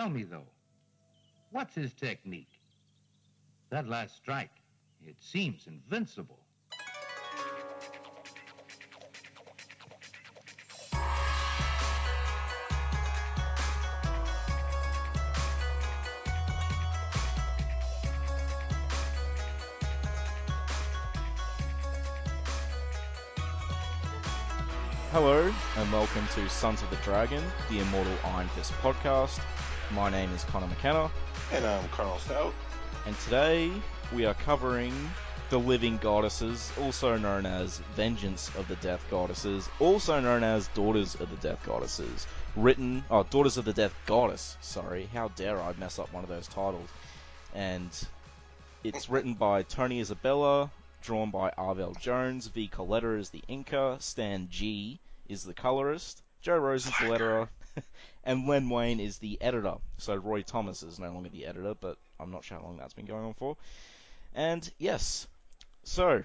Tell me, though, what's his technique? That last strike, it seems invincible. Hello, and welcome to Sons of the Dragon, the Immortal Iron Fist podcast. My name is Connor McKenna, And I'm Carl Stout. and today we are covering the Living Goddesses, also known as Vengeance of the Death Goddesses, also known as Daughters of the Death Goddesses. Written, oh, Daughters of the Death Goddess, sorry, how dare I mess up one of those titles. And it's written by Tony Isabella, drawn by Arvell Jones, V. Colletta is the inker, Stan G is the colorist, Joe Rosen's the letterer, and Len Wayne is the editor. So Roy Thomas is no longer the editor, but I'm not sure how long that's been going on for. And yes, so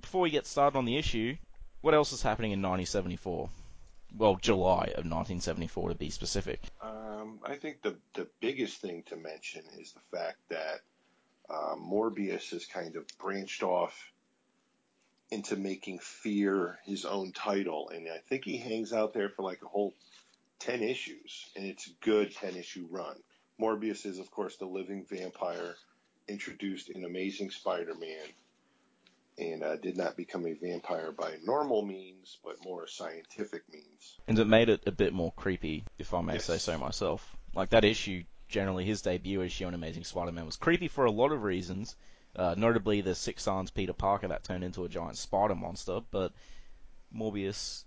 before we get started on the issue, what else is happening in 1974? Well, July of 1974 to be specific. Um, I think the the biggest thing to mention is the fact that uh, Morbius has kind of branched off into making Fear his own title, and I think he hangs out there for like a whole ten issues, and it's a good ten issue run. Morbius is, of course, the living vampire introduced in Amazing Spider-Man, and uh, did not become a vampire by normal means, but more scientific means. And it made it a bit more creepy, if I may Yes. say so myself. Like that issue, generally his debut issue on Amazing Spider-Man was creepy for a lot of reasons. Uh, notably the Six Sans Peter Parker that turned into a giant spider monster, but Morbius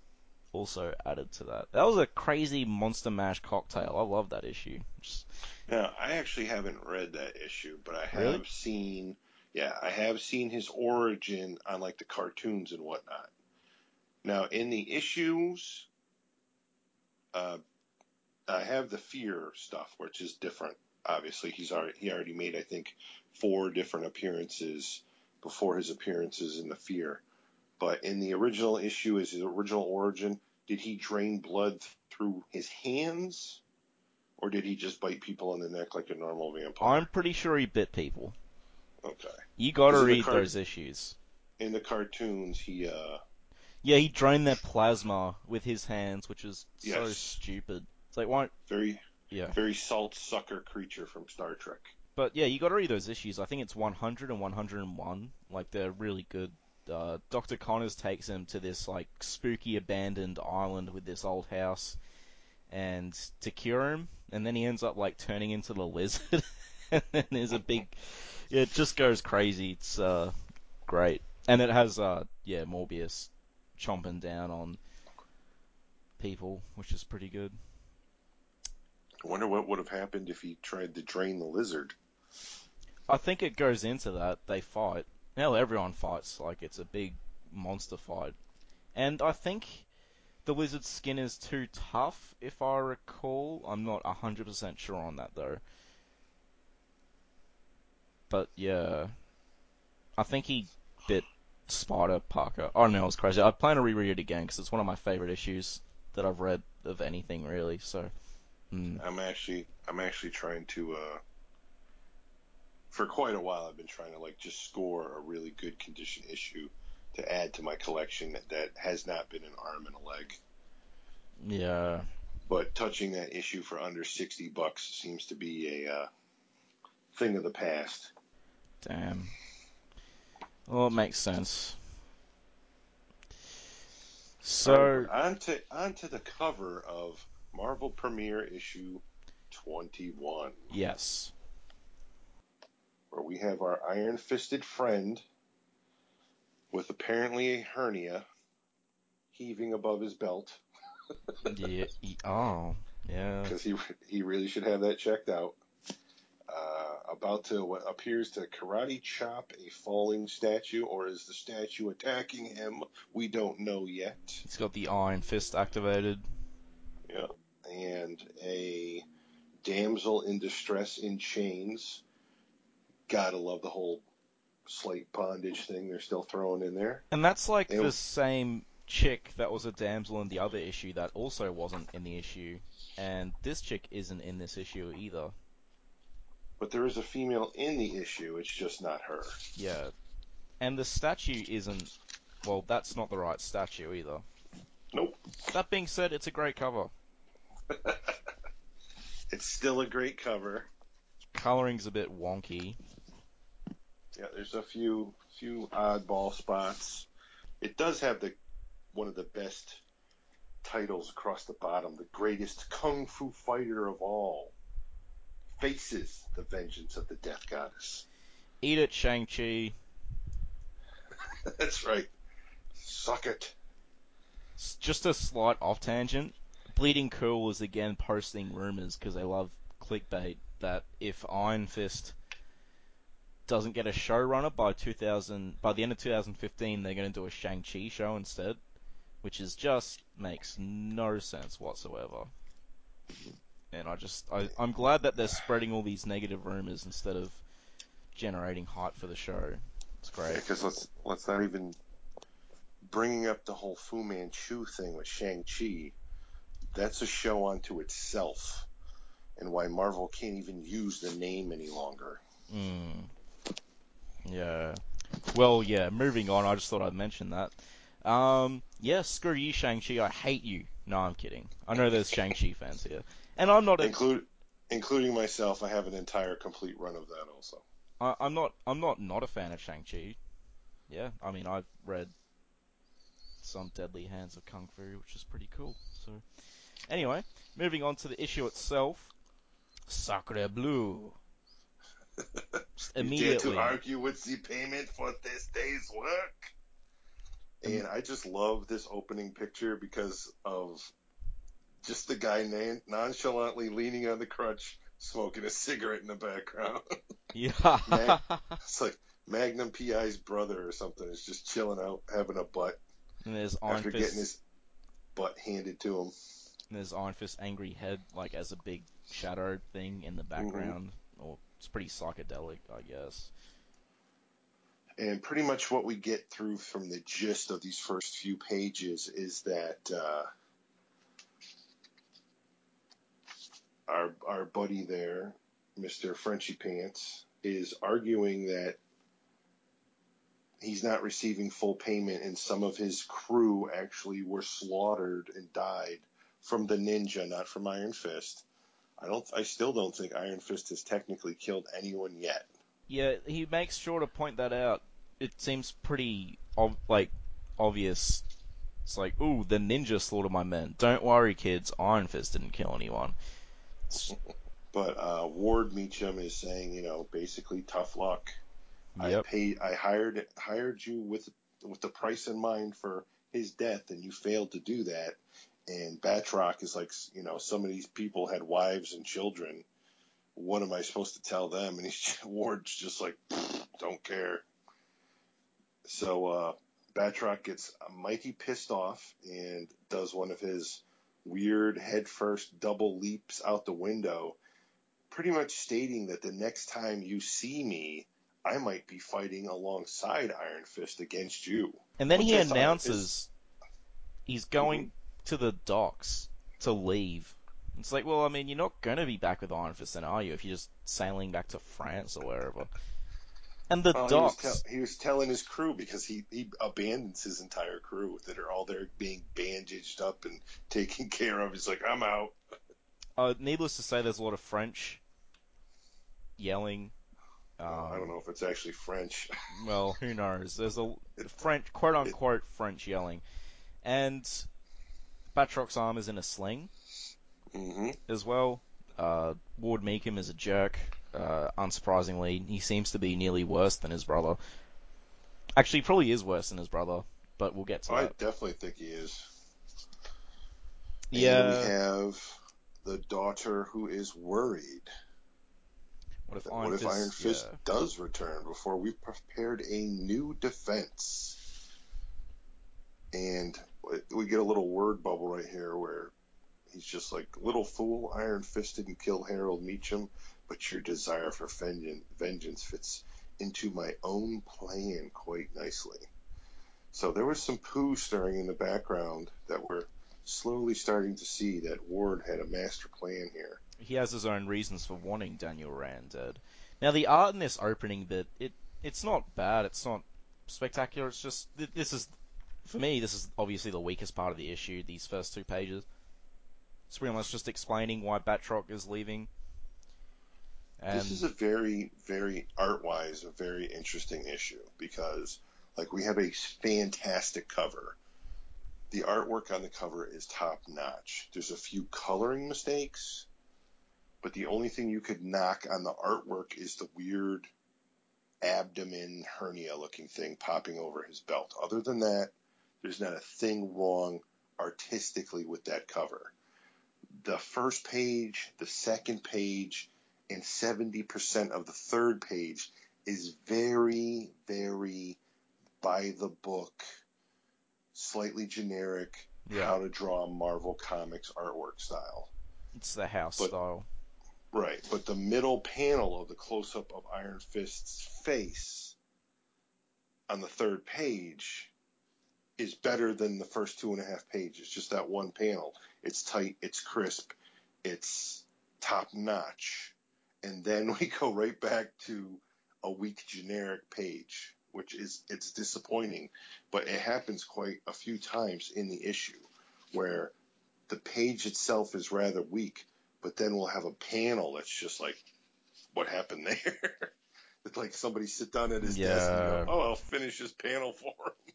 also added to that. That was a crazy monster mash cocktail. I love that issue. Just, Now, I actually haven't read that issue, but I have Really? seen, yeah, I have seen his origin on like the cartoons and whatnot. Now, in the issues, uh, I have the fear stuff, which is different. Obviously, he's already he already made I think four different appearances before his appearances in the fear. But in the original issue, as his original origin, did he drain blood through his hands, or did he just bite people on the neck like a normal vampire? I'm pretty sure he bit people. Okay. You gotta Is it the read cart- those issues. In the cartoons, he uh Yeah, he drained that plasma with his hands, which is so stupid. It's like, why? very Yeah. very salt sucker creature from Star Trek. But yeah, you got to read those issues. I think it's 100 and 101. Like they're really good. Uh, Dr. Connors takes him to this like spooky abandoned island with this old house, and to cure him, and then he ends up like turning into the lizard, and then there's a big. It just goes crazy. It's uh, great, and it has uh, yeah, Morbius chomping down on people, which is pretty good. I wonder what would have happened if he tried to drain the lizard. I think it goes into that they fight. Hell, everyone fights. Like it's a big monster fight, and I think the lizard's skin is too tough, if I recall. I'm not hundred percent sure on that though. But yeah, I think he bit Spider Parker. Oh no, it was crazy. I plan to reread it again because it's one of my favorite issues that I've read of anything really. So, mm. I'm actually I'm actually trying to uh for quite a while I've been trying to like just score a really good condition issue to add to my collection that, that has not been an arm and a leg. yeah, But touching that issue for under sixty bucks seems to be a uh, thing of the past. damn. Well, it makes sense. So. But on to on to the cover of Marvel Premiere issue twenty one. Yes. Where we have our iron fisted friend with apparently a hernia heaving above his belt Yeah. Oh. Yeah. because he he really should have that checked out. Uh, about to what appears to karate chop a falling statue, or is the statue attacking him? We don't know yet. He's got the Iron Fist activated. Yeah, and a damsel in distress in chains. Gotta love the whole slight bondage thing they're still throwing in there. And that's like Ew. the same chick that was a damsel in the other issue that also wasn't in the issue, and this chick isn't in this issue either. But there is a female in the issue. It's just not her. Yeah. And the statue isn't. Well, that's not the right statue either. Nope. That being said, it's a great cover. It's still a great cover. Coloring's a bit wonky. Yeah, there's a few few oddball spots. It does have the one of the best titles across the bottom, the greatest kung fu fighter of all. Faces the vengeance of the death goddess. Eat it, Shang-Chi. That's right. Suck it. Just a slight off tangent. Bleeding Cool is again posting rumors because they love clickbait that if Iron Fist doesn't get a showrunner by 2000 by the end of 2015, they're going to do a Shang-Chi show instead, which is just makes no sense whatsoever. And I just I, I'm glad that they're spreading all these negative rumors instead of generating hype for the show. It's great. Because let's let's not even bringing up the whole Fu Manchu thing with Shang Chi. That's a show unto itself, and why Marvel can't even use the name any longer. Mm. Yeah. Well, yeah, moving on, I just thought I'd mention that. Um, yeah, screw you, Shang-Chi, I hate you. No, I'm kidding. I know there's Shang-Chi fans here. And I'm not a, Include, including myself, I have an entire complete run of that also. I, I'm not, I'm not not a fan of Shang-Chi. Yeah, I mean, I've read some Deadly Hands of Kung Fu, which is pretty cool. So, anyway, moving on to the issue itself. Sacre Bleu. Just You dare to argue with the payment for this day's work? And I just love this opening picture because of just the guy nan- nonchalantly leaning on the crutch, smoking a cigarette in the background. Yeah. Man. it's like Magnum PI's brother or something is just chilling out, having a butt and there's Iron after Fist. getting his butt handed to him. And his Iron Fist angry head, like as a big shadow thing in the Mm-hmm. background. Or it's pretty psychedelic, I guess. And pretty much what we get through from the gist of these first few pages is that uh, our our buddy there, Mister Frenchy Pants, is arguing that he's not receiving full payment, and some of his crew actually were slaughtered and died from the ninja, not from Iron Fist. I don't. I still don't think Iron Fist has technically killed anyone yet. Yeah, he makes sure to point that out. It seems pretty ob- like obvious. It's like, ooh, the ninja slaughtered my men. Don't worry, kids. Iron Fist didn't kill anyone. But uh, Ward Meachum is saying, you know, basically tough luck. I Yep. paid. I hired hired you with with the price in mind for his death, and you failed to do that. And Batroc is like, you know, some of these people had wives and children. What am I supposed to tell them? And he's Ward's just like, don't care. So uh, Batroc gets mighty pissed off and does one of his weird head first double leaps out the window, pretty much stating that the next time you see me, I might be fighting alongside Iron Fist against you. And then he Which I thought announces he's going to the docks to leave. It's like, well, I mean, you're not going to be back with Iron Fist then, are you? If you're just sailing back to France or wherever. And the Well, he, was docks. he was telling his crew because he, he abandons his entire crew that are all there being bandaged up and taken care of. He's like, I'm out. Uh, needless to say, there's a lot of French yelling. Um, I don't know if it's actually French. Well, who knows? There's a French, quote unquote, French yelling, and Batroc's arm is in a sling hmm as well. Uh, Ward Meachum is a jerk. Uh, unsurprisingly, he seems to be nearly worse than his brother. Actually, he probably is worse than his brother, but we'll get to I that. I definitely think he is. And Yeah. we have the daughter who is worried. What if Iron what if Fist? Iron Fist yeah. does return before we prepared a new defense? And we get a little word bubble right here where he's just like, little fool, Iron Fist didn't kill Harold Meachum, but your desire for vengeance fits into my own plan quite nicely. So there was some poo stirring in the background that we're slowly starting to see that Ward had a master plan here. He has his own reasons for wanting Daniel Rand dead. Now the art in this opening bit, it it's not bad. It's not spectacular. It's just this is for me. This is obviously the weakest part of the issue. These first two pages. It's pretty much just explaining why Batroc is leaving. And this is a very, very art-wise, a very interesting issue because, like, we have a fantastic cover. The artwork on the cover is top-notch. There's a few coloring mistakes, but the only thing you could knock on the artwork is the weird abdomen hernia looking thing popping over his belt. Other than that, there's not a thing wrong artistically with that cover. The first page, the second page, and 70% of the third page is very, very by the book, slightly generic, yeah. how to draw Marvel Comics artwork style. It's the house but, style. Right, but the middle panel of the close up of Iron Fist's face on the third page is better than the first two and a half pages. Just that one panel. It's tight, it's crisp, it's top notch. And then we go right back to a weak generic page, which is it's disappointing, but it happens quite a few times in the issue where the page itself is rather weak, but then we'll have a panel that's just like, what happened there? it's like somebody sit down at his yeah. desk and go, oh, I'll finish this panel for him.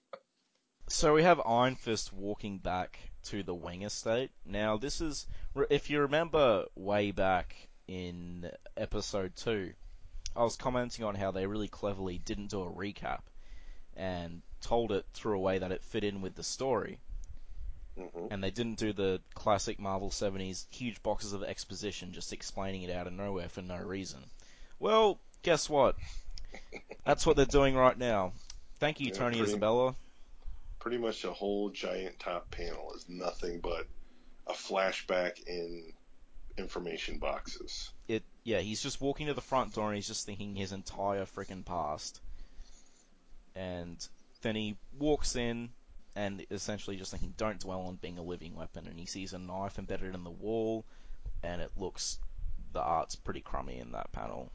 So we have Iron Fist walking back to the Wing Estate. Now, this is, if you remember way back in episode 2, I was commenting on how they really cleverly didn't do a recap and told it through a way that it fit in with the story. Mm-hmm. And they didn't do the classic Marvel 70s huge boxes of exposition just explaining it out of nowhere for no reason. Well, guess what? That's what they're doing right now. Thank you, yeah, Tony pretty, Isabella. Pretty much a whole giant top panel is nothing but a flashback in information boxes. It yeah, he's just walking to the front door and he's just thinking his entire freaking past. And then he walks in and essentially just thinking, don't dwell on being a living weapon. And he sees a knife embedded in the wall, and it looks, the art's pretty crummy in that panel.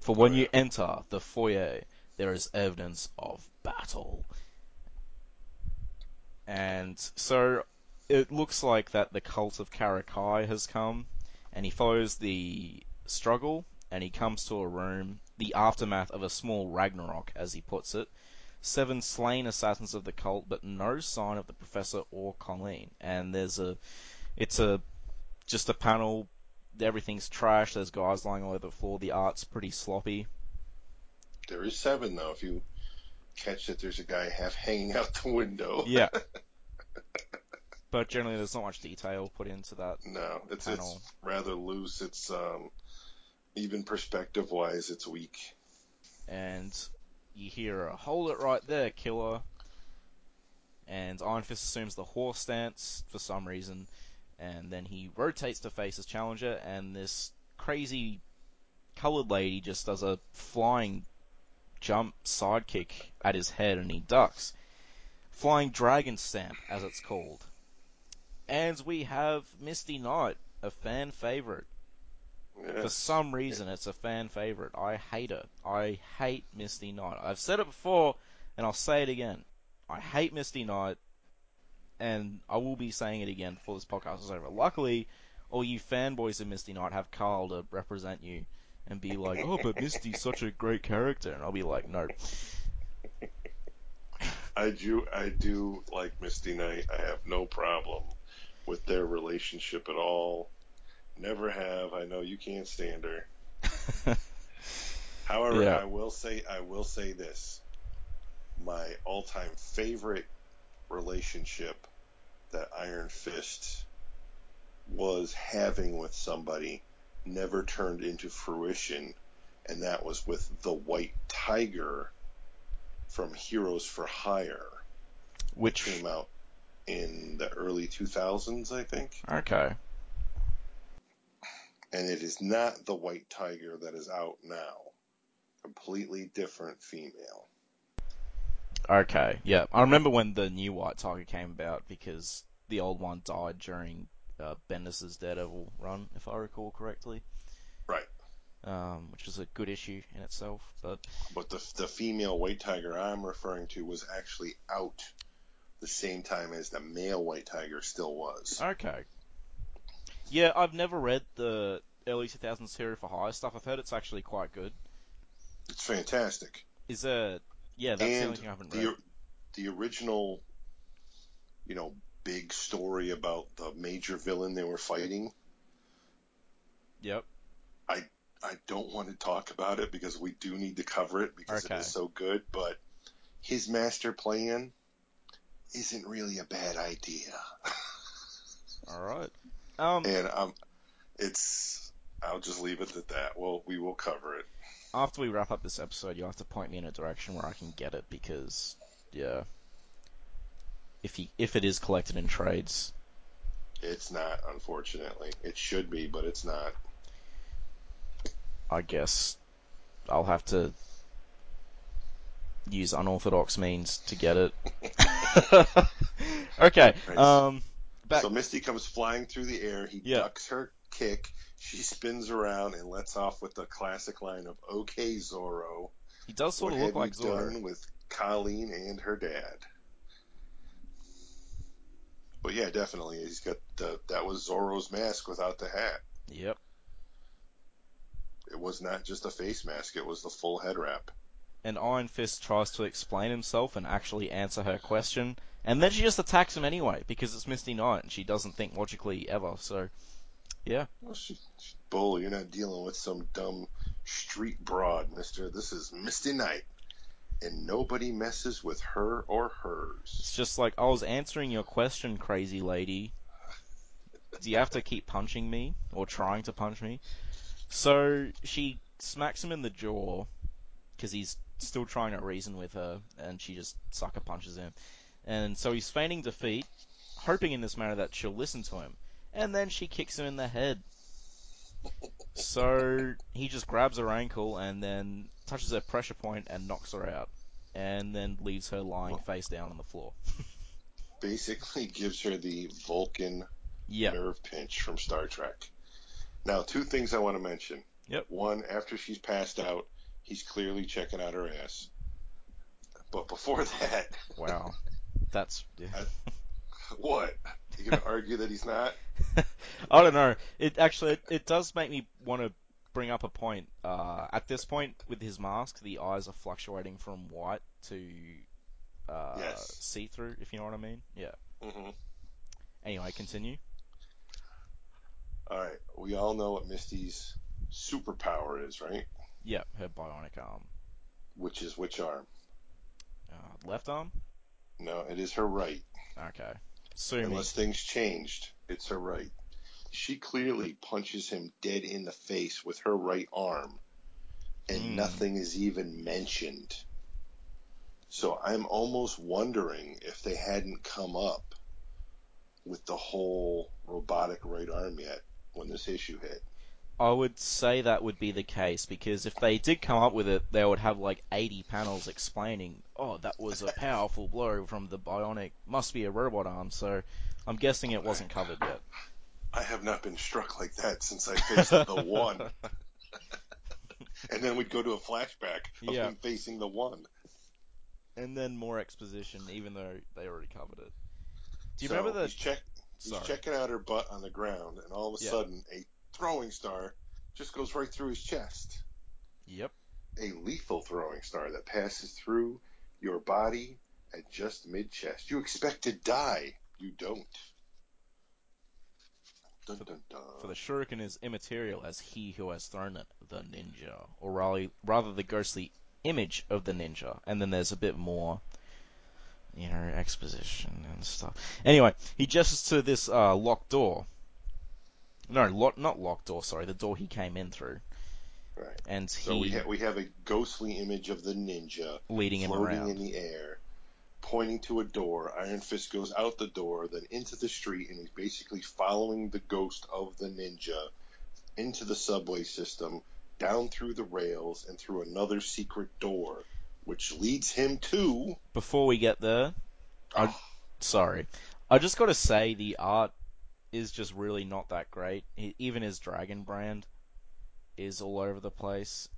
For when oh, you enter the foyer, there is evidence of battle. And so it looks like that the cult of Karakai has come, and he follows the struggle, and he comes to a room, the aftermath of a small Ragnarok, as he puts it, seven slain assassins of the cult, but no sign of the professor or Colleen. And there's a, it's a, just a panel. Everything's trash. There's guys lying all over the floor. The art's pretty sloppy. There is seven though. If you catch that, there's a guy half hanging out the window. Yeah. but generally, there's not much detail put into that. No, it's, panel. it's rather loose. It's um, even perspective wise, it's weak. And you hear a hold it right there, killer. And Iron Fist assumes the horse stance for some reason, and then he rotates to face his challenger, and this crazy colored lady just does a flying jump sidekick at his head, and he ducks. Flying Dragon Stamp, as it's called. And we have Misty Knight, a fan favorite. Yes. For some reason, it's a fan favorite. I hate it. I hate Misty Knight. I've said it before, and I'll say it again. I hate Misty Knight, and I will be saying it again before this podcast is over. Luckily, all you fanboys of Misty Knight have Carl to represent you and be like, oh, but Misty's such a great character. And I'll be like, no. I do, I do like Misty Knight. I have no problem with their relationship at all. Never have. I know you can't stand her. However, yeah. I will say I will say this. My all-time favorite relationship that Iron Fist was having with somebody never turned into fruition, and that was with the White Tiger from Heroes for Hire, which came out in the early 2000s, I think. Okay and it is not the white tiger that is out now. Completely different female. Okay, yeah. I remember when the new White Tiger came about because the old one died during uh, Bendis's Daredevil run, if I recall correctly. Right. Um, which is a good issue in itself, but But the the female white tiger I'm referring to was actually out the same time as the male white tiger still was. okay. Yeah, I've never read the early 2000s Hero for Hire stuff. I've heard it's actually quite good. It's fantastic. Is there? Yeah, that's the and only thing I haven't the the original, you know, big story about the major villain they were fighting. Yep. I I don't want to talk about it because we do need to cover it because Okay. it is so good. But his master plan isn't really a bad idea, All right. Um, and um, it's. I'll just leave it at that. Well, we will cover it. after we wrap up this episode, you'll have to point me in a direction where I can get it because, yeah, if he if it is collected in trades, It's not, unfortunately. It should be, but it's not. I guess I'll have to use unorthodox means to get it. okay. Right. Um, back. So Misty comes flying through the air. He Yeah. ducks her kick. She spins around and lets off with the classic line of "Okay, Zorro." he does sort what of look like Zorro. done with Colleen and her dad? But yeah, definitely, he's got the that was Zorro's mask without the hat. Yep. It was not just a face mask; it was the full head wrap. And Iron Fist tries to explain himself and actually answer her question, and then she just attacks him anyway because it's Misty Knight and she doesn't think logically ever. So, yeah. Well, she, she, bull, you're not dealing with some dumb street broad, Mister. This is Misty Knight, and nobody messes with her or hers. It's just like I was answering your question, crazy lady. Do you have to keep punching me or trying to punch me? So she smacks him in the jaw because he's still trying to reason with her, and she just sucker punches him. And so he's feigning defeat, hoping in this manner that she'll listen to him. And then she kicks him in the head. So he just grabs her ankle and then touches her pressure point and knocks her out. And then leaves her lying face down on the floor. Basically, gives her the Vulcan Yeah. nerve pinch from Star Trek. Now, two things I want to mention. Yep. One, after she's passed out, he's clearly checking out her ass. But before that, Wow. That's. Yeah. what? You gonna argue that he's not? I don't know. It actually it, it does make me want to bring up a point. Uh, at this point, with his mask, the eyes are fluctuating from white to uh, Yes. see through. If you know what I mean. Yeah. hmm Anyway, continue. All right. We all know what Misty's superpower is, right? Yeah, her bionic arm. Which is which arm? Uh, left arm. No, it is her right. Okay. Me. Unless things changed, it's her right. She clearly punches him dead in the face with her right arm, and Hmm. nothing is even mentioned. So I'm almost wondering if they hadn't come up with the whole robotic right arm yet when this issue hit. I would say that would be the case because if they did come up with it, they would have like 80 panels explaining, oh, that was a powerful blow from the bionic, must be a robot arm. So I'm guessing it wasn't covered yet. I have not been struck like that since I faced the one. And then we'd go to a flashback of Yeah. him facing the one. And then more exposition, even though they already covered it. Do you So remember the? he's, check, he's checking out her butt on the ground, and all of a Yeah. sudden, a throwing star just goes right through his chest. Yep. A lethal throwing star that passes through your body at just mid chest. You expect to die. You don't. Dun, dun, dun. For the shuriken is immaterial as he who has thrown it, the ninja, or rather, rather the ghostly image of the ninja. And then there's a bit more, you know, exposition and stuff. Anyway, he gestures to this uh, locked door. No, lock, not locked door. Sorry, the door he came in through, Right. and So we, he ha- we have a ghostly image of the ninja leading him floating around. in the air, pointing to a door. Iron Fist goes out the door, then into the street, and he's basically following the ghost of the ninja into the subway system, down through the rails, and through another secret door which leads him to. Before we get there, I, Oh, sorry, I just got to say the art is just really not that great. Even his dragon brand is all over the place.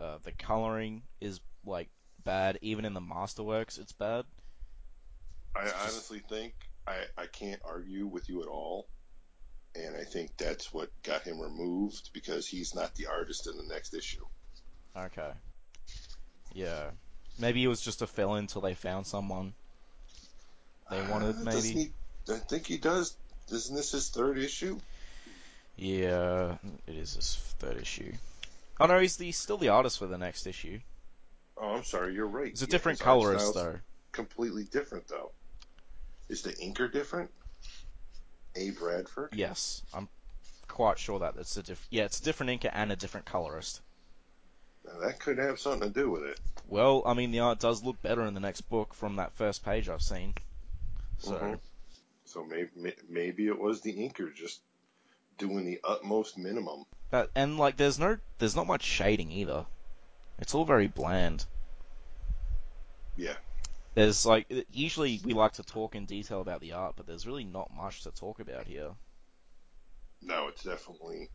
Uh, the coloring is like bad. Even in the masterworks, it's bad. I honestly think I, I can't argue with you at all. And I think that's what got him removed because he's not the artist in the next issue. Okay. Yeah. Maybe it was just a fill in until they found someone they wanted, Uh, maybe. he, I think he does. Isn't this his third issue? Yeah, it is his third issue. Oh no, he's the still the artist for the next issue. Oh, I'm sorry, you're right. It's a Yeah, different colorist though. Completely different though. Is the inker different? A. Bradford. Yes, I'm quite sure that it's a diff. Yeah, it's a different inker and a different colorist. Now, that could have something to do with it. Well, I mean, the art does look better in the next book from that first page I've seen. So, Mhm. So maybe maybe it was the inker just doing the utmost minimum. but and like, there's no, there's not much shading either. It's all very bland. Yeah. There's like, usually we like to talk in detail about the art, but there's really not much to talk about here. No, it's definitely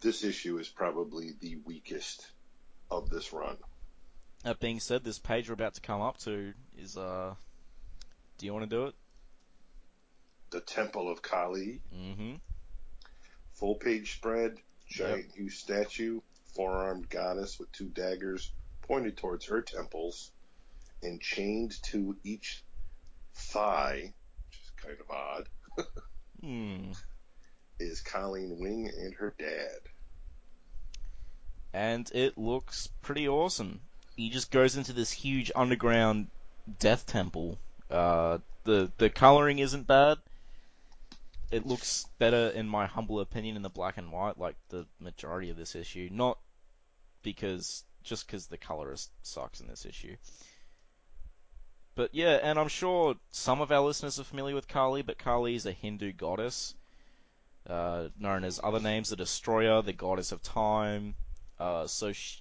this issue is probably the weakest of this run. That being said, this page we're about to come up to is uh, do you want to do it? The Temple of Kali, Mm-hmm. full page spread, giant huge statue, four-armed goddess with two daggers pointed towards her temples, and chained to each thigh, which is kind of odd, Hmm. is Colleen Wing and her dad. And it looks pretty awesome. He just goes into this huge underground death temple. Uh, the the coloring isn't bad. It looks better, in my humble opinion, in the black and white, like the majority of this issue. Not because just because the colorist sucks in this issue. But yeah, and I'm sure some of our listeners are familiar with Kali, but Kali is a Hindu goddess, uh, known as other names, the Destroyer, the goddess of time. Uh, so, she,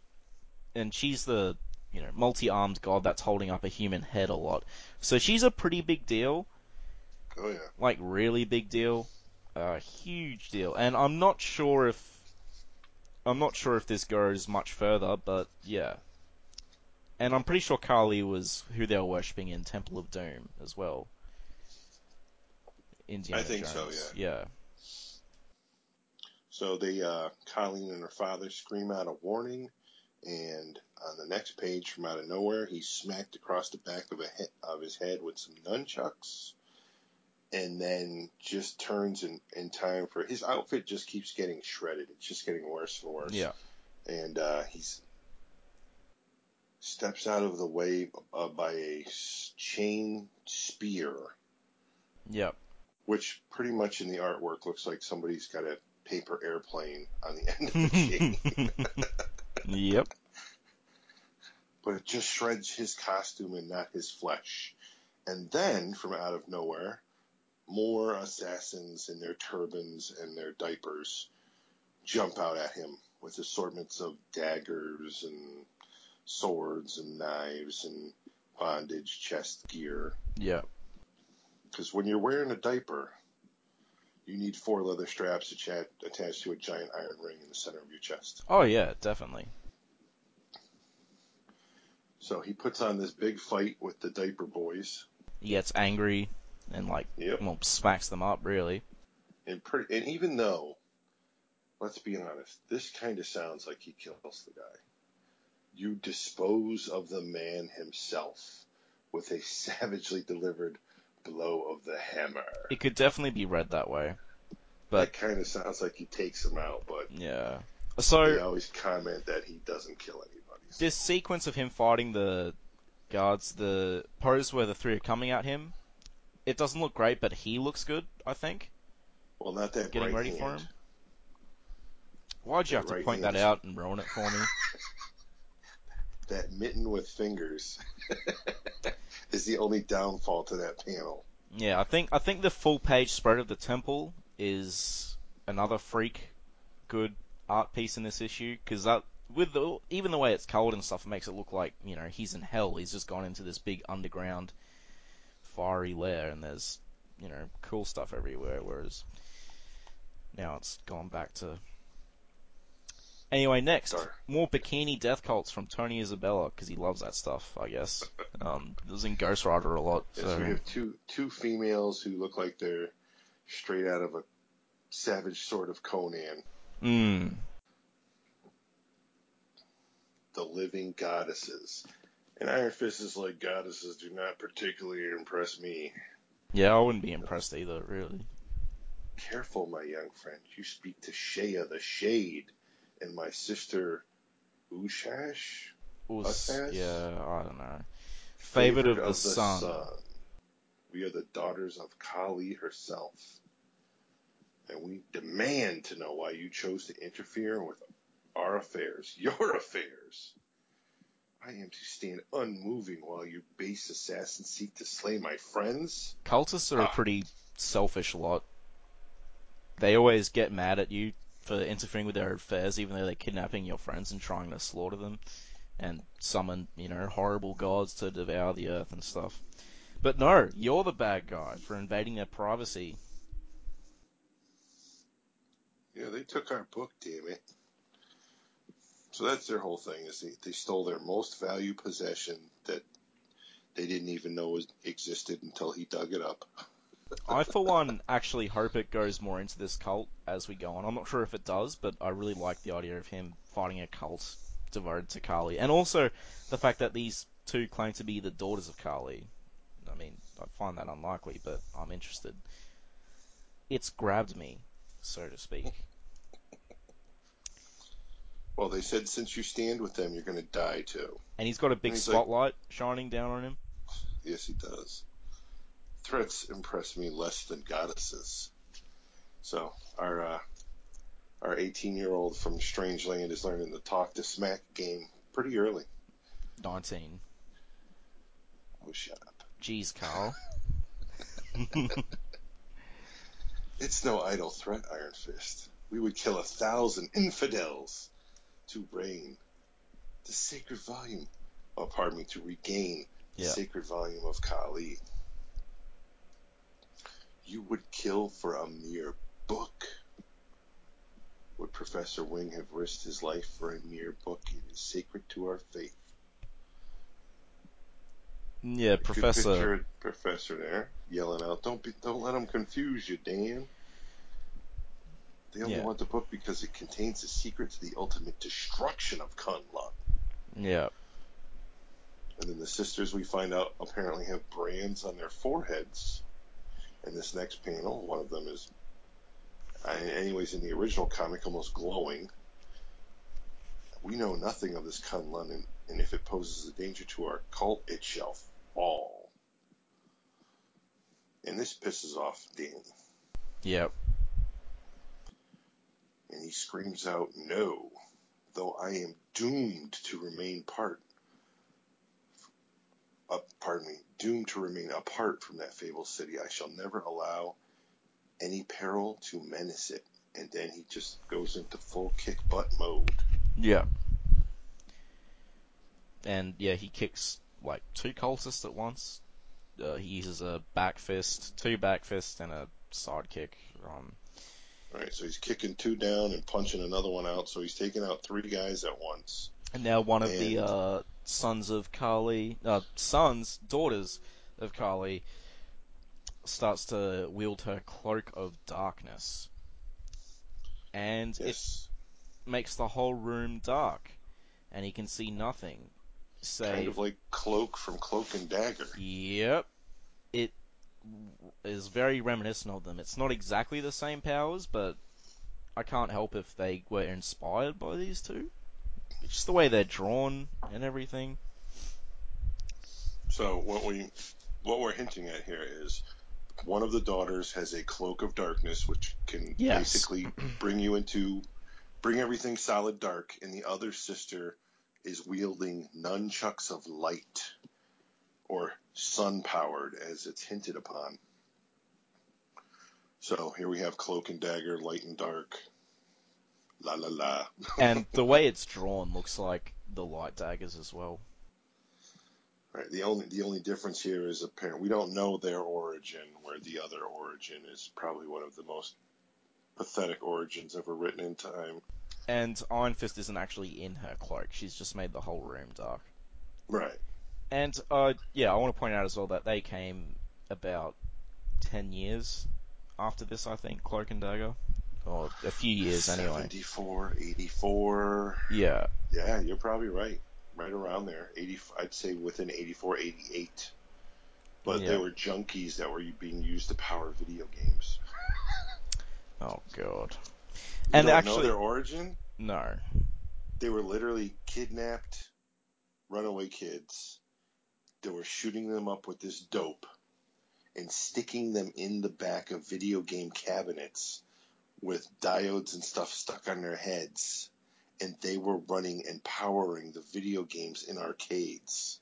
and she's the you know multi-armed god that's holding up a human head a lot. So she's a pretty big deal, Oh yeah. like really big deal, a huge deal. And I'm not sure if I'm not sure if this goes much further, but yeah. And I'm pretty sure Kali was who they were worshipping in Temple of Doom as well. Indiana I think so, Jones. yeah. So they, uh, Colleen and her father scream out a warning, and on the next page, from out of nowhere, he's smacked across the back of, a he- of his head with some nunchucks, and then just turns in, in time for his outfit. Just keeps getting shredded. It's just getting worse and worse. Yeah. and uh, he's steps out of the way uh, by a chain spear, Yep. which pretty much in the artwork looks like somebody's got a paper airplane on the end of the chain. yep. but it just shreds his costume and not his flesh. And then, from out of nowhere, more assassins in their turbans and their diapers jump out at him with assortments of daggers and swords and knives and bondage chest gear. Yep. Because when you're wearing a diaper, you need four leather straps attached to a giant iron ring in the center of your chest. Oh yeah, definitely. So he puts on this big fight with the diaper boys. He gets angry and like Yep. well smacks them up really. And pretty, and even though, let's be honest, this kind of sounds like he kills the guy. You dispose of the man himself with a savagely delivered blow of the hammer. It could definitely be read that way. that kind of sounds like he takes him out, but Yeah. they So always comment that he doesn't kill anybody. this sequence of him fighting the guards, the pose where the three are coming at him, it doesn't look great, but he looks good, I think. well, not that Getting right ready for him. Why'd you That have to right point hand that out and ruin it for me? That mitten with fingers is the only downfall to that panel. Yeah, I think I think the full page spread of the temple is another freak good art piece in this issue because that with the even the way it's cold and stuff, it makes it look like you know he's in hell. He's just gone into this big underground fiery lair, and there's you know cool stuff everywhere. Whereas now it's gone back to. Anyway, next Dark. more bikini death cults from Tony Isabella because he loves that stuff. I guess um, it was in Ghost Rider a lot. Yes, So we have two two females who look like they're straight out of a savage sort of Conan. mm, The living goddesses. And Iron Fist is like goddesses do not particularly impress me. yeah, I wouldn't be impressed either, really. Careful, my young friend. You speak to Shea the Shade and my sister Ushash, Us yeah, I don't know. Favorite, of, the, sun. We are the daughters of Kali herself. And we demand to know why you chose to interfere with our affairs, your affairs. I am to stand unmoving while you base assassins seek to slay my friends? Cultists are a Ah. pretty selfish lot. They always get mad at you for interfering with their affairs, even though they're kidnapping your friends and trying to slaughter them, and summon, you know, horrible gods to devour the earth and stuff. But no, you're the bad guy for invading their privacy. Yeah, they took our book, damn it. So that's their whole thing is they, they stole their most valued possession that they didn't even know existed until he dug it up. I, for one, actually hope it goes more into this cult as we go on. I'm not sure if it does, but I really like the idea of him fighting a cult devoted to Kali. And also the fact that these two claim to be the daughters of Kali. I mean, I find that unlikely, but I'm interested. It's grabbed me, so to speak. Well, they said since you stand with them, you're going to die too. And he's got a big He's like- spotlight shining down on him. Yes, he does. Threats impress me less than goddesses. So our uh, our 18 year old from Strange Land is learning the talk to smack game pretty early. 19. Oh, shut up! Jeez, Carl. It's no idle threat, Iron Fist. We would kill a thousand infidels to reign the sacred volume. Oh, pardon me, to regain the Yeah. sacred volume of Kali. You would kill for a mere book. Would Professor Wing have risked his life for a mere book? It is sacred to our faith. yeah, Professor. Professor there yelling out, "Don't be, don't let them confuse you, Dan." They only Yeah. want the book because it contains the secret to the ultimate destruction of Kunlun. Yeah. And then the sisters, we find out, apparently have brands on their foreheads. In this next panel, one of them is, anyways, in the original comic, almost glowing. We know nothing of this Kunlun, and, and if it poses a danger to our cult, it shall fall. And this pisses off Danny. Yeah. And he screams out, No, though I am doomed to remain part, uh, pardon me, doomed to remain apart from that fabled city, I shall never allow any peril to menace it. And then he just goes into full kick butt mode. Yeah. And yeah, he kicks like two cultists at once. Uh, he uses a back fist, two back fists, and a side kick. All right, so he's kicking two down and punching another one out, so he's taking out three guys at once. and now one of the uh, sons of Kali, uh, sons, daughters of Kali, starts to wield her cloak of darkness, and Yes, it makes the whole room dark, and he can see nothing. Say, kind of like Cloak from Cloak and Dagger. Yep. It is very reminiscent of them. It's not exactly the same powers, but I can't help if they were inspired by these two. It's just the way they're drawn and everything. So what we what we're hinting at here is one of the daughters has a cloak of darkness which can Yes. basically bring you into bring everything solid dark and the other sister is wielding nunchucks of light or sun powered as it's hinted upon. So here we have cloak and dagger, light and dark. La la la. and the way it's drawn looks like the light daggers as well. Right. The only the only difference here is apparent. We don't know their origin, where the other origin is probably one of the most pathetic origins ever written in time. And Iron Fist isn't actually in her cloak; she's just made the whole room dark. Right. And uh, yeah, I want to point out as well that they came about ten years after this, I think, Cloak and Dagger, or a few years anyway. 74, 84. Yeah, Yeah, you're probably right. Right around there. 80, I'd say within 84, 88. But Yeah. they were junkies that were being used to power video games. Oh god. You And actually- their origin? No. They were literally kidnapped runaway kids. They were shooting them up with this dope and sticking them in the back of video game cabinets with diodes and stuff stuck on their heads. And they were running and powering the video games in arcades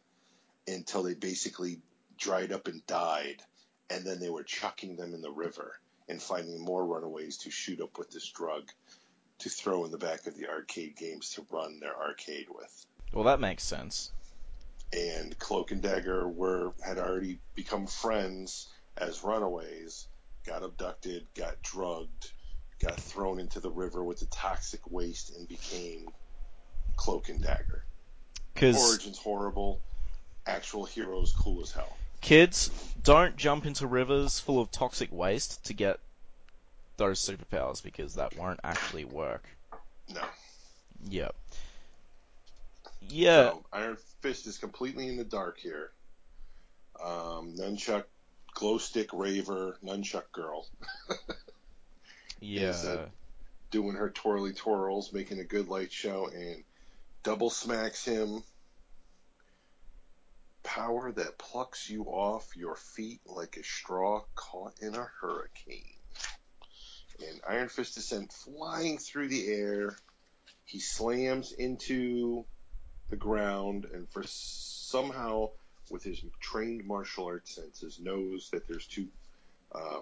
until they basically dried up and died. And then they were chucking them in the river and finding more runaways to shoot up with this drug to throw in the back of the arcade games to run their arcade with. Well, that makes sense. And Cloak and Dagger were had already become friends as runaways, got abducted, got drugged, got thrown into the river with the toxic waste, and became Cloak and Dagger. Because Origins horrible, actual heroes cool as hell. kids don't jump into rivers full of toxic waste to get those superpowers because that won't actually work. No. Yep. Yeah. So Iron Fist is completely in the dark here. Um, nunchuck, glow stick raver, nunchuck girl Yeah. is, uh, doing her twirly twirls, making a good light show, and double smacks him. Power that plucks you off your feet like a straw caught in a hurricane. And Iron Fist is sent flying through the air. He slams into the ground, and for somehow, with his trained martial arts senses, knows that there's two uh,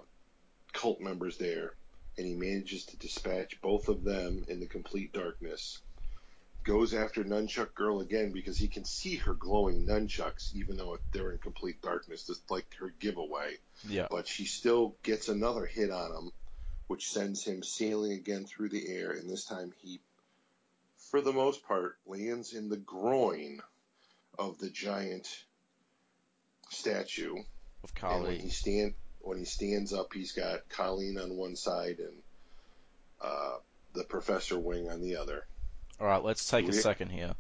cult members there, and he manages to dispatch both of them in the complete darkness. Goes after Nunchuck Girl again because he can see her glowing nunchucks, even though they're in complete darkness, just like her giveaway. Yeah. But she still gets another hit on him, which sends him sailing again through the air, and this time he, for the most part, lands in the groin of the giant statue. Of And when he stand when he stands up, he's got Colleen on one side and uh, the Professor Wing on the other. All right, let's take Do a we- second here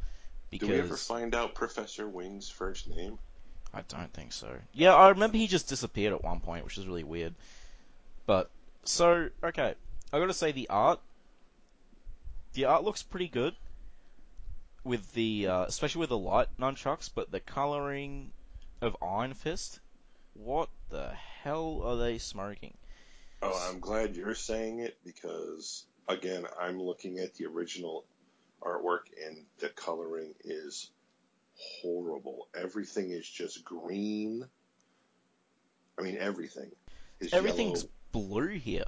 Do we ever find out Professor Wing's first name? I don't think so. Yeah, I remember he just disappeared at one point, which is really weird. But so okay, I got to say the art, the art looks pretty good with the, uh, especially with the light nunchucks, but the coloring of Iron Fist, what the hell are they smoking? Oh, I'm glad you're saying it because again, I'm looking at the original artwork and the coloring is horrible. Everything is just green. I mean, everything is Everything's yellow. blue here.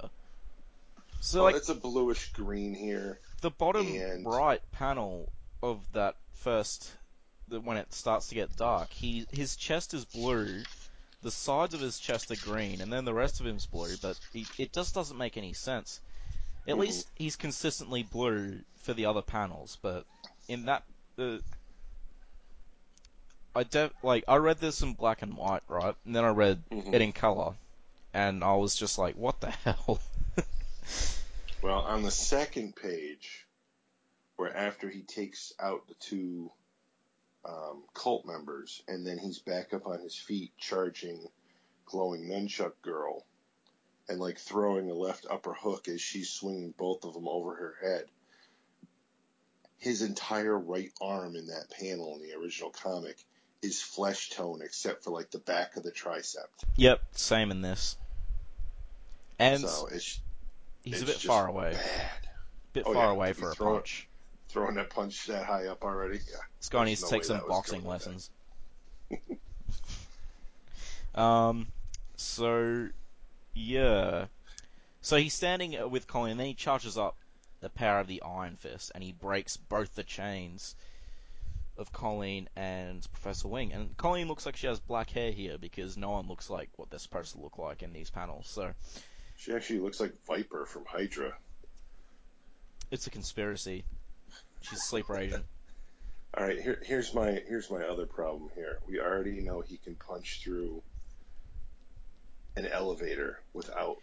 So Well, like it's a bluish green here. the bottom right panel of that first, the, when it starts to get dark, he his chest is blue, the sides of his chest are green, and then the rest of him's blue. But he, it just doesn't make any sense. At least he's consistently blue for the other panels, but in that, uh, I def- like I read this in black and white, right, and then I read Mhm. it in color, and I was just like, what the hell? Well, on the second page, where after he takes out the two um, cult members, and then he's back up on his feet charging glowing nunchuck girl, and like throwing a left upper hook as she's swinging both of them over her head. His entire right arm in that panel in the original comic is flesh tone except for like the back of the tricep. yep, same in this. And so it's he's it's a bit far away. Bad. bit Oh, far yeah, away for a punch. Throwing that punch that high up already. Yeah. There's needs to take some boxing going with that. lessons. um, so yeah, so he's standing with Colleen, and then he charges up the power of the Iron Fist, and he breaks both the chains of Colleen and Professor Wing. And Colleen looks like she has black hair here because no one looks like what they're supposed to look like in these panels. So She actually looks like Viper from Hydra. it's a conspiracy. She's a sleeper agent. All right, here, here's my here's my other problem here. We already know he can punch through an elevator without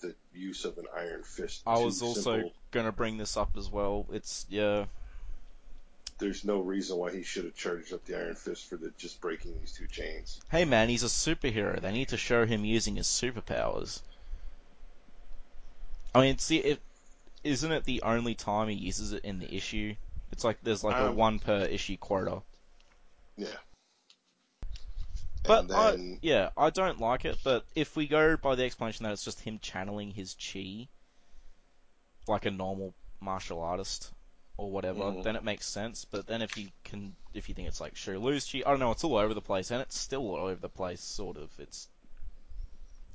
the use of an iron fist. I was also simple. gonna bring this up as well. It's yeah, There's no reason why he should have charged up the iron fist for the just breaking these two chains. hey man, he's a superhero. They need to show him using his superpowers. I mean, see, it isn't it the only time he uses it in the issue? It's like there's like a Um, one per issue quota. Yeah. But and I, yeah, I don't like it. But if we go by the explanation that it's just him channeling his chi, like a normal martial artist or whatever, Mhm. then it makes sense. But then if you can, if you think it's like Shirley's chi, I don't know, it's all over the place, and it's still all over the place, sort of. It's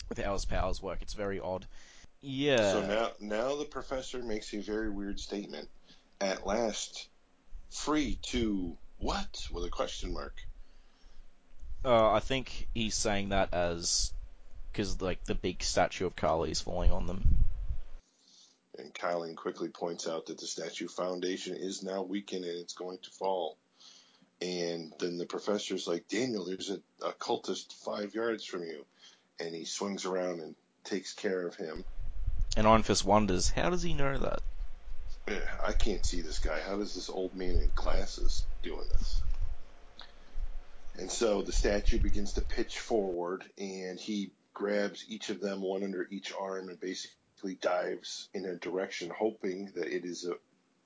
with how his powers work, it's very odd. Yeah. So now, now the professor makes a very weird statement. At last, free to what? With a question mark. Uh, I think he's saying that as because like the big statue of Kali is falling on them. And Kylie quickly points out that the statue foundation is now weakened and it's going to fall. And then the professor's like, Daniel, there's a, a cultist five yards from you. And he swings around and takes care of him. And Iron Fist wonders, how does he know that? Eh, I can't see this guy. How does this old man in glasses doing this? And so the statue begins to pitch forward, and he grabs each of them, one under each arm, and basically dives in a direction, hoping that it is a,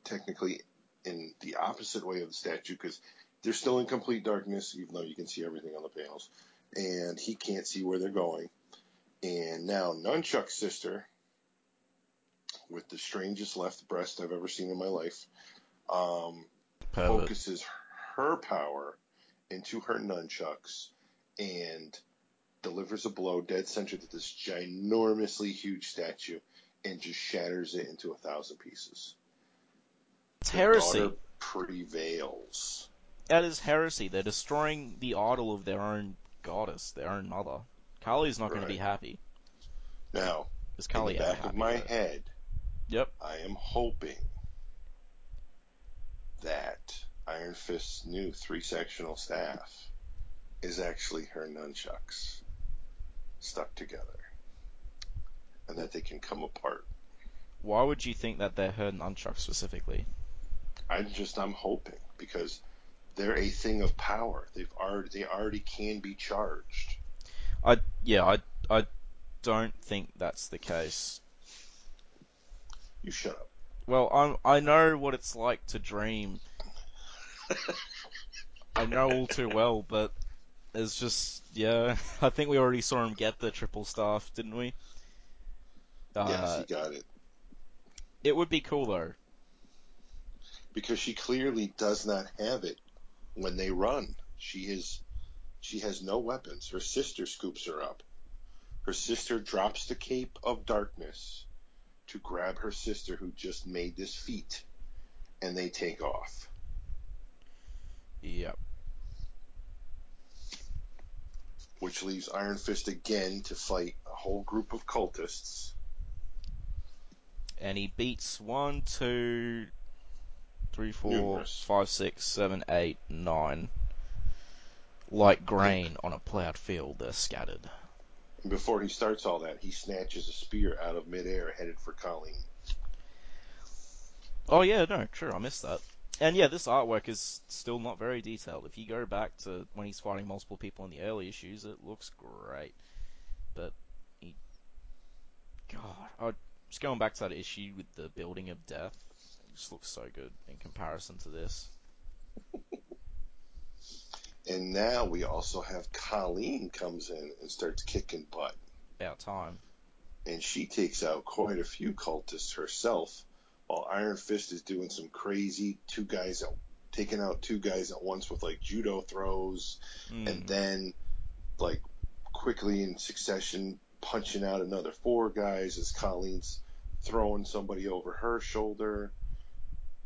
technically in the opposite way of the statue, because they're still in complete darkness, even though you can see everything on the panels, and he can't see where they're going. And now Nunchuck's sister, with the strangest left breast I've ever seen in my life, um, Pervert. focuses her power into her nunchucks and delivers a blow dead center to this ginormously huge statue and just shatters it into a thousand pieces. It's heresy. prevails. That is heresy. They're destroying the idol of their own goddess, their own mother. Kali's not going to be happy. Now, Is in Kali the back of my though? head, Yep. I am hoping that Iron Fist's new three sectional staff is actually her nunchucks stuck together. And that they can come apart. Why would you think that they're her nunchucks specifically? I'm just I'm hoping because they're a thing of power. They've already they already can be charged. I yeah, I I don't think that's the case. You shut up. Well, I'm I know what it's like to dream. I know all too well, but it's just yeah. I think we already saw him get the triple staff, didn't we? Uh, yes, he got it. it would be cool though. Because she clearly does not have it when they run. She is she has no weapons. Her sister scoops her up. Her sister drops the cape of darkness to grab her sister who just made this feat and they take off. Yep. Which leaves Iron Fist again to fight a whole group of cultists. And he beats one, two, three, four, Numerous. five, six, seven, eight, nine. Like grain on a plowed field, they're scattered. And before he starts all that, he snatches a spear out of midair headed for Colleen. Oh yeah, no, true, I missed that. And yeah, this artwork is still not very detailed. If you go back to when he's fighting multiple people in the early issues, it looks great. But he, God, I just going back to that issue with the building of death, it just looks so good in comparison to this. And now we also have Colleen comes in and starts kicking butt. About time. And she takes out quite a few cultists herself, while Iron Fist is doing some crazy two guys at, taking out two guys at once with like judo throws, Mm. and then like quickly in succession punching out another four guys as Colleen's throwing somebody over her shoulder,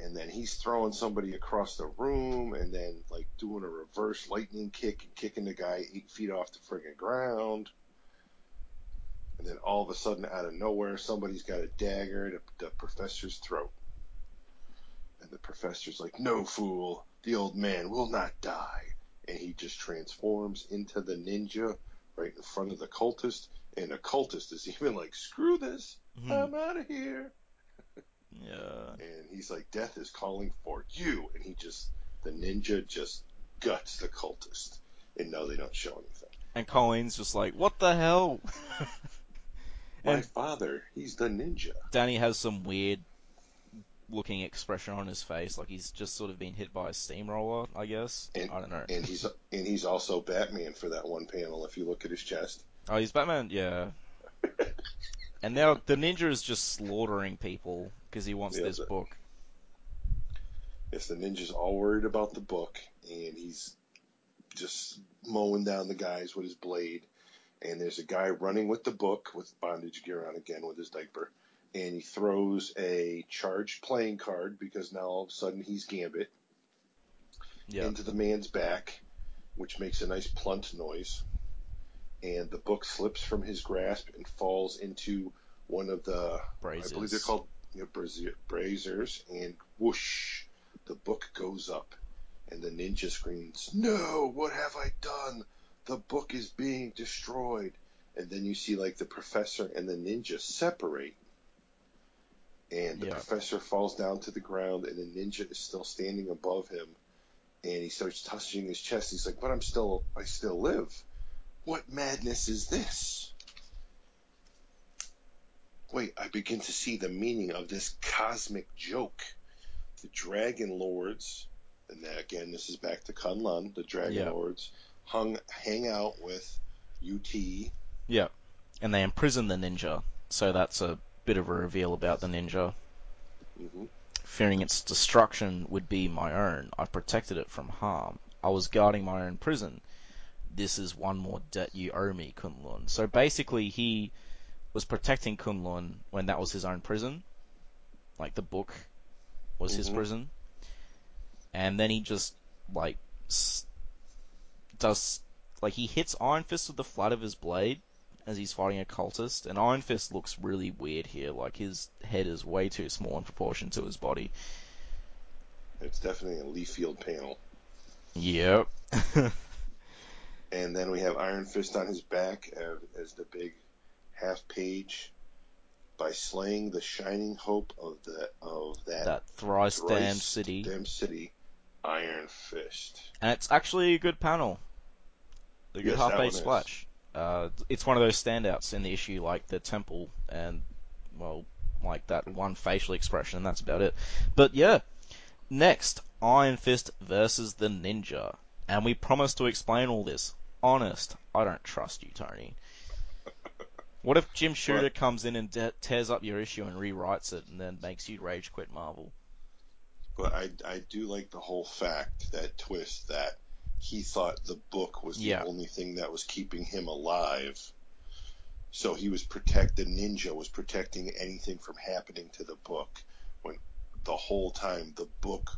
and then he's throwing somebody across the room, and then like doing a reverse lightning kick and kicking the guy eight feet off the friggin' ground. And then all of a sudden, out of nowhere, somebody's got a dagger to the professor's throat. And the professor's like, No, fool, the old man will not die. And he just transforms into the ninja right in front of the cultist. And the cultist is even like, Screw this, Mhm. I'm out of here. Yeah. And he's like, Death is calling for you. And he just, the ninja just guts the cultist. And no, they don't show anything. And Colleen's just like, what the hell? My And- father, he's the ninja. Danny has some weird looking expression on his face, like he's just sort of been hit by a steamroller, I guess. And- I don't know. And he's and he's also Batman for that one panel. If you look at his chest, Oh, he's Batman, yeah. and now the ninja is just slaughtering people because he wants Yeah, this but- book. Yes, the ninja's all worried about the book, and he's just mowing down the guys with his blade. And there's a guy running with the book with bondage gear on again with his diaper. And he throws a charged playing card because now all of a sudden he's Gambit Yeah. into the man's back, which makes a nice plunt noise. And the book slips from his grasp and falls into one of the Braziers. I believe they're called you know, braziers, and whoosh, the book goes up, and the ninja screams, "No! What have I done? The book is being destroyed!" And then you see like the professor and the ninja separate, and the Yeah. professor falls down to the ground, and the ninja is still standing above him, and he starts touching his chest. He's like, "But I'm still, I still live. What madness is this?" Wait, I begin to see the meaning of this cosmic joke. The Dragon Lords, and again, this is back to Kunlun, the Dragon Yeah. Lords, hung hang out with Yu-Ti. Yeah. And they imprison the ninja, so that's a bit of a reveal about the ninja. hmm Fearing its destruction would be my own, I protected it from harm. I was guarding my own prison. This is one more debt you owe me, Kunlun. So basically, he was protecting Kunlun when that was his own prison. Like the book was his Mhm. prison. And then he just, like, does, like, he hits Iron Fist with the flat of his blade as he's fighting a cultist. And Iron Fist looks really weird here. Like, his head is way too small in proportion to his body. It's definitely a Lee Field panel. Yep. And then we have Iron Fist on his back as, as the big half page. By slaying the shining hope of the of that, that thrice damned thrice city. damned city, Iron Fist. And it's actually a good panel. A good Yes, half page splash. Uh, it's one of those standouts in the issue, like the temple and, well, like that one facial expression, and that's about it. But yeah, next, Iron Fist versus the Ninja. And we promise to explain all this. Honest, I don't trust you, Tony. What if Jim Shooter comes in and de- tears up your issue and rewrites it and then makes you rage quit Marvel? But I, I do like the whole fact, that twist, that he thought the book was the Yeah. only thing that was keeping him alive. So he was protect the ninja was protecting anything from happening to the book when the whole time the book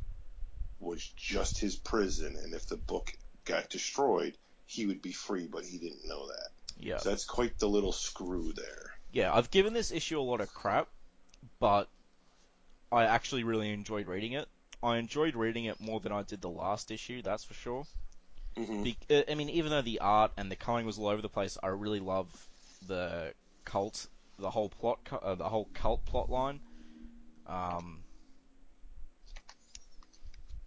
was just his prison and if the book got destroyed, he would be free, but he didn't know that. Yeah. So that's quite the little screw there. yeah, I've given this issue a lot of crap, but I actually really enjoyed reading it. I enjoyed reading it more than I did the last issue, that's for sure. Mm-hmm. Be- uh, I mean, even though the art and the coloring was all over the place, I really love the cult, the whole plot, uh, the whole cult plot line. Um,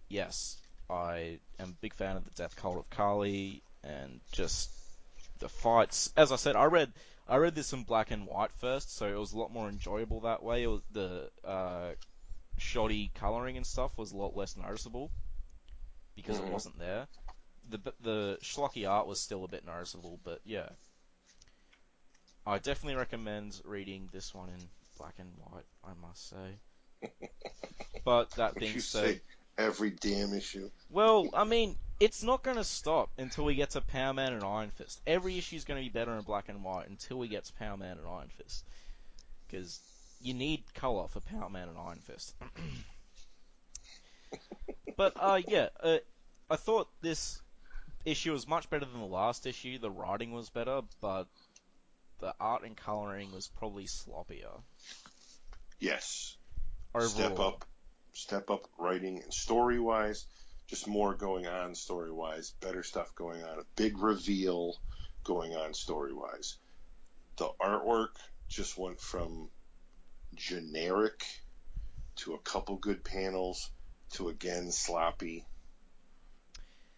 yes, I am a big fan of the Death Cult of Kali and just the fights. As I said, I read I read this in black and white first, so it was a lot more enjoyable that way. It was the uh, shoddy coloring and stuff was a lot less noticeable because Mhm. it wasn't there. The the schlocky art was still a bit noticeable, but yeah. I definitely recommend reading this one in black and white, I must say. But that being said, every damn issue? well, I mean, it's not going to stop until we get to Power Man and Iron Fist. Every issue is going to be better in black and white until we get to Power Man and Iron Fist. Because you need color for Power Man and Iron Fist. but uh, yeah, uh, I thought this issue was much better than the last issue. The writing was better, but the art and coloring was probably sloppier. Yes. Overall. Step up, step up writing and story wise. Just more going on story wise. Better stuff going on. A big reveal going on story wise. The artwork just went from generic to a couple good panels to again sloppy.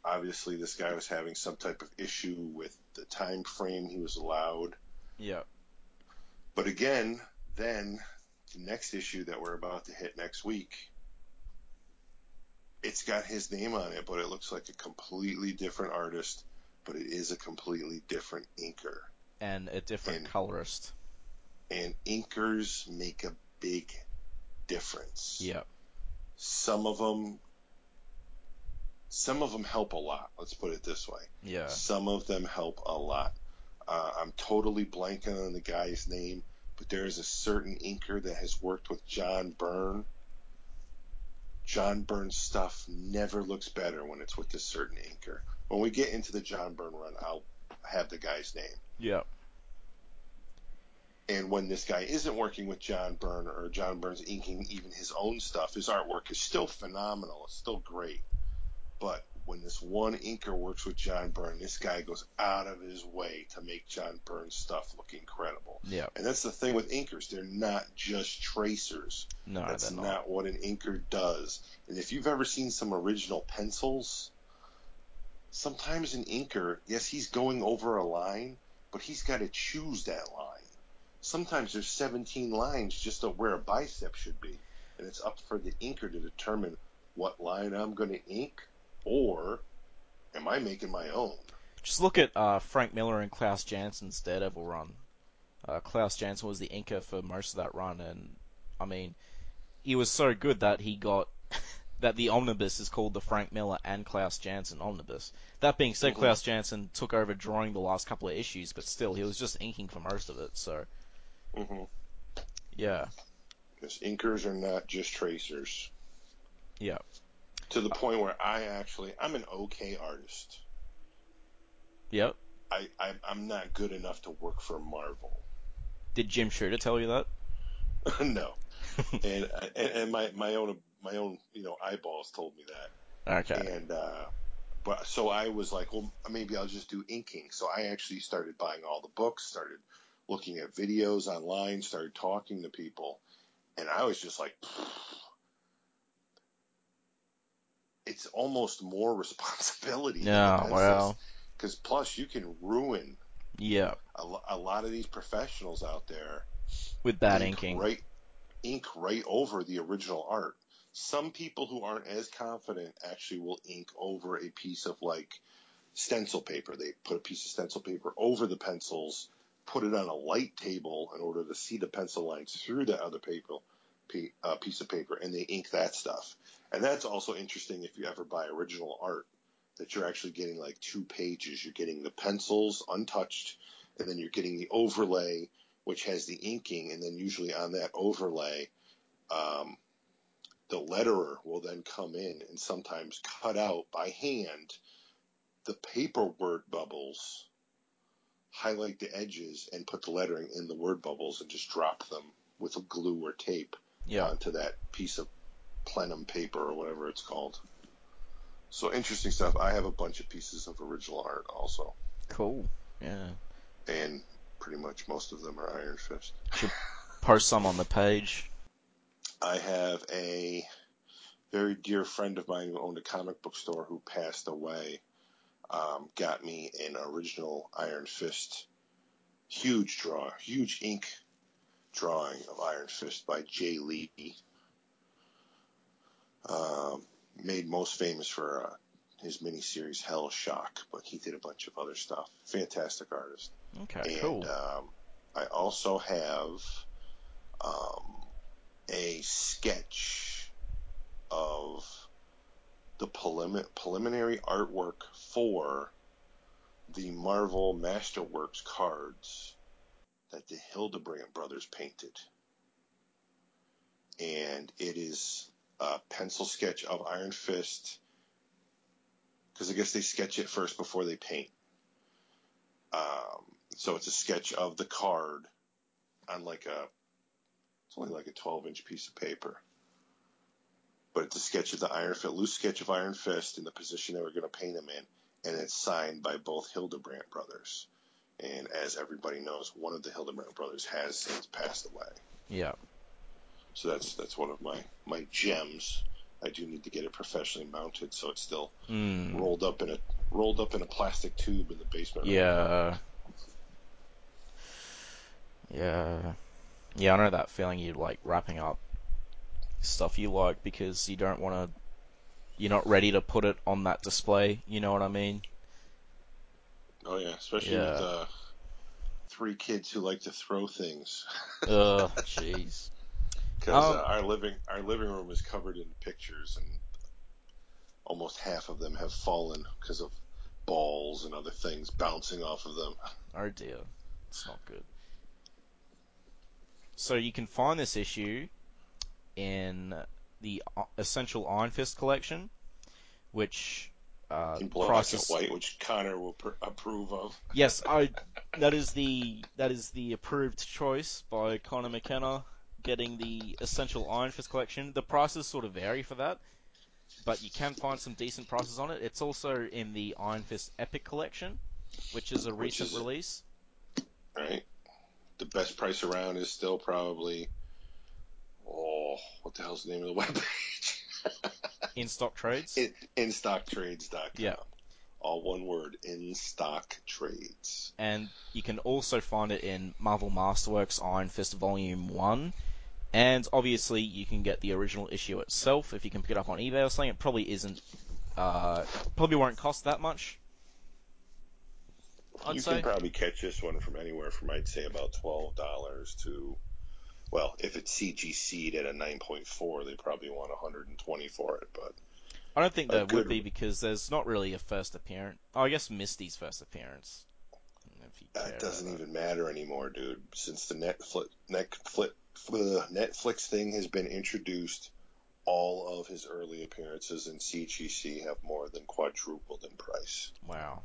Obviously, this guy was having some type of issue with the time frame he was allowed. Yeah. But again, then the next issue that we're about to hit next week, it's got his name on it, but it looks like a completely different artist, but it is a completely different inker. And a different And- colorist. And inkers make a big difference. Yep. Some of them some of them help a lot. Let's put it this way. Yeah. Some of them help a lot. Uh, I'm totally blanking on the guy's name, but there is a certain inker that has worked with John Byrne. John Byrne's stuff never looks better when it's with this certain inker. When we get into the John Byrne run, I'll have the guy's name. Yeah. And when this guy isn't working with John Byrne or John Byrne's inking even his own stuff, his artwork is still phenomenal. It's still great. But when this one inker works with John Byrne, this guy goes out of his way to make John Byrne's stuff look incredible. Yeah. And that's the thing with inkers. They're not just tracers. No, That's not. not. what an inker does. And if you've ever seen some original pencils, sometimes an inker, yes, he's going over a line, but he's got to choose that line. Sometimes there's 17 lines just of where a bicep should be. And it's up for the inker to determine what line I'm going to ink, or am I making my own? Just look at uh, Frank Miller and Klaus Janson's Daredevil run. Uh, Klaus Janson was the inker for most of that run, and I mean, he was so good that he got that the omnibus is called the Frank Miller and Klaus Janson omnibus. That being said, Mhm. Klaus Janson took over drawing the last couple of issues, but still, he was just inking for most of it. So Mm-hmm. yeah, Because inkers are not just tracers. yeah, To the point where I actually, I'm an okay artist. yep. I, I I'm not good enough to work for Marvel. Did Jim Shooter tell you that? no, and, and and my my own my own you know eyeballs told me that, Okay. and uh, but so I was like, well, maybe I'll just do inking. So I actually started buying all the books, started looking at videos online, started talking to people, and I was just like, it's almost more responsibility. Yeah, well, Because plus you can ruin yeah, a, a lot of these professionals out there with bad ink inking. right ink right over the original art. Some people who aren't as confident actually will ink over a piece of like stencil paper. They put a piece of stencil paper over the pencils, put it on a light table in order to see the pencil lines through that other paper pe- uh, piece of paper, and they ink that stuff. And that's also interesting if you ever buy original art that you're actually getting like two pages. You're getting the pencils untouched, and then you're getting the overlay, which has the inking, and then usually on that overlay, um, the letterer will then come in and sometimes cut out by hand the paper word bubbles, highlight the edges, and put the lettering in the word bubbles and just drop them with glue or tape Yeah, onto that piece of plenum paper or whatever it's called. So interesting stuff. I have a bunch of pieces of original art also, cool. Yeah, and pretty much most of them are Iron Fist. Should post some on the page. I have a very dear friend of mine who owned a comic book store who passed away. Um, got me an original Iron Fist, huge draw, huge ink drawing of Iron Fist by Jae Lee. Um, made most famous for uh, his miniseries Hellshock, but he did a bunch of other stuff. Fantastic artist. Okay, and cool. um, I also have um, a sketch of the prelim- preliminary artwork for the Marvel Masterworks cards that the Hildebrandt brothers painted. and it is a pencil sketch of Iron Fist. Because I guess they sketch it first before they paint. Um, so it's a sketch of the card on like a, it's only like a 12 inch piece of paper. But it's a sketch of the Iron Fist, loose sketch of Iron Fist in the position they were going to paint him in, and it's signed by both Hildebrandt brothers. And as everybody knows, one of the Hildebrandt brothers has since passed away. Yeah. So that's that's one of my my gems. I do need to get it professionally mounted, so it's still Mm. rolled up in a rolled up in a plastic tube in the basement. Yeah. Yeah. Yeah, I know that feeling you like wrapping up stuff you like because you don't want to. You're not ready to put it on that display. You know what I mean? Oh yeah, especially Yeah. with uh, three kids who like to throw things. Ugh, jeez. Because Um, uh, our living our living room is covered in pictures, and almost half of them have fallen because of balls and other things bouncing off of them. Oh dear, it's not good. So you can find this issue in the uh, Essential Iron Fist collection, which uh, in black price and white, which Connor will pr- approve of. Yes, I. That is the that is the approved choice by Connor McKenna, getting the Essential Iron Fist collection. The prices sort of vary for that, but you can find some decent prices on it. It's also in the Iron Fist Epic collection, which is a Which recent is- release. Right. The best price around is still probably. Oh, what the hell's the name of the webpage? In stock trades. in, stock instocktrades.com. Yeah. All one word, in stock trades. and you can also find it in Marvel Masterworks Iron Fist Volume 1. And obviously, you can get the original issue itself if you can pick it up on eBay or something. It probably isn't, uh, probably won't cost that much. I'd you say. can probably catch this one from anywhere from I'd say about twelve dollars to well, if it's CGC'd at a nine point four, they probably want 120 for it. But I don't think a there would be because there's not really a first appearance. Oh, I guess Misty's first appearance. If you care that doesn't even matter anymore, dude. Since the Netflix Netflix uh, Netflix thing has been introduced, all of his early appearances in CGC have more than quadrupled in price. Wow.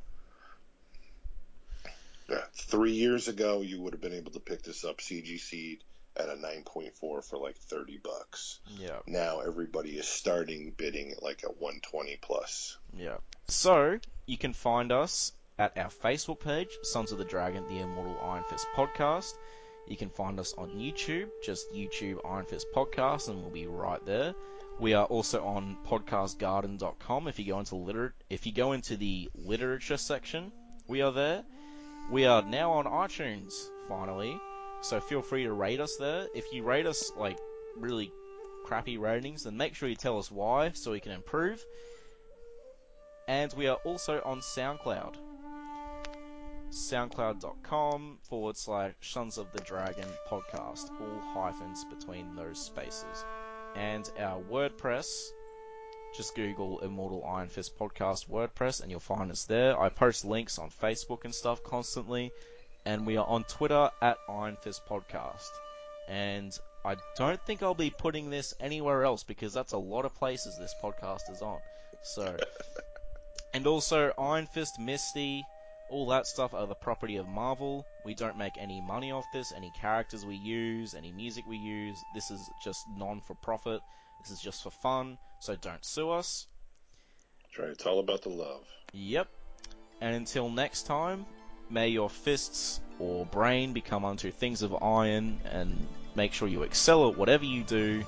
Yeah, three years ago, you would have been able to pick this up CGC at a 9.4 for like 30 bucks. Yeah. Now everybody is starting bidding at like a 120 plus. Yeah. So, you can find us at our Facebook page, Sons of the Dragon, the Immortal Iron Fist podcast. You can find us on YouTube, just YouTube Iron Fist podcast, and we'll be right there. We are also on podcastgarden.com. If you go into liter- if you go into the literature section, we are there. We are now on iTunes, finally. So feel free to rate us there. If you rate us like really crappy ratings, then make sure you tell us why so we can improve. And we are also on SoundCloud. SoundCloud.com forward slash Sons of the Dragon podcast. All hyphens between those spaces. And our WordPress, just Google Immortal Iron Fist Podcast WordPress and you'll find us there. I post links on Facebook and stuff constantly. And we are on Twitter at Iron Fist Podcast. And I don't think I'll be putting this anywhere else because that's a lot of places this podcast is on. So, and also Iron Fist, Misty, all that stuff are the property of Marvel. We don't make any money off this, any characters we use, any music we use. This is just non for profit. This is just for fun, so don't sue us. That's right. It's all about the love. Yep. And until next time, May your fists or brain become unto things of iron, and make sure you excel at whatever you do,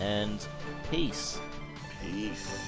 and peace. Peace.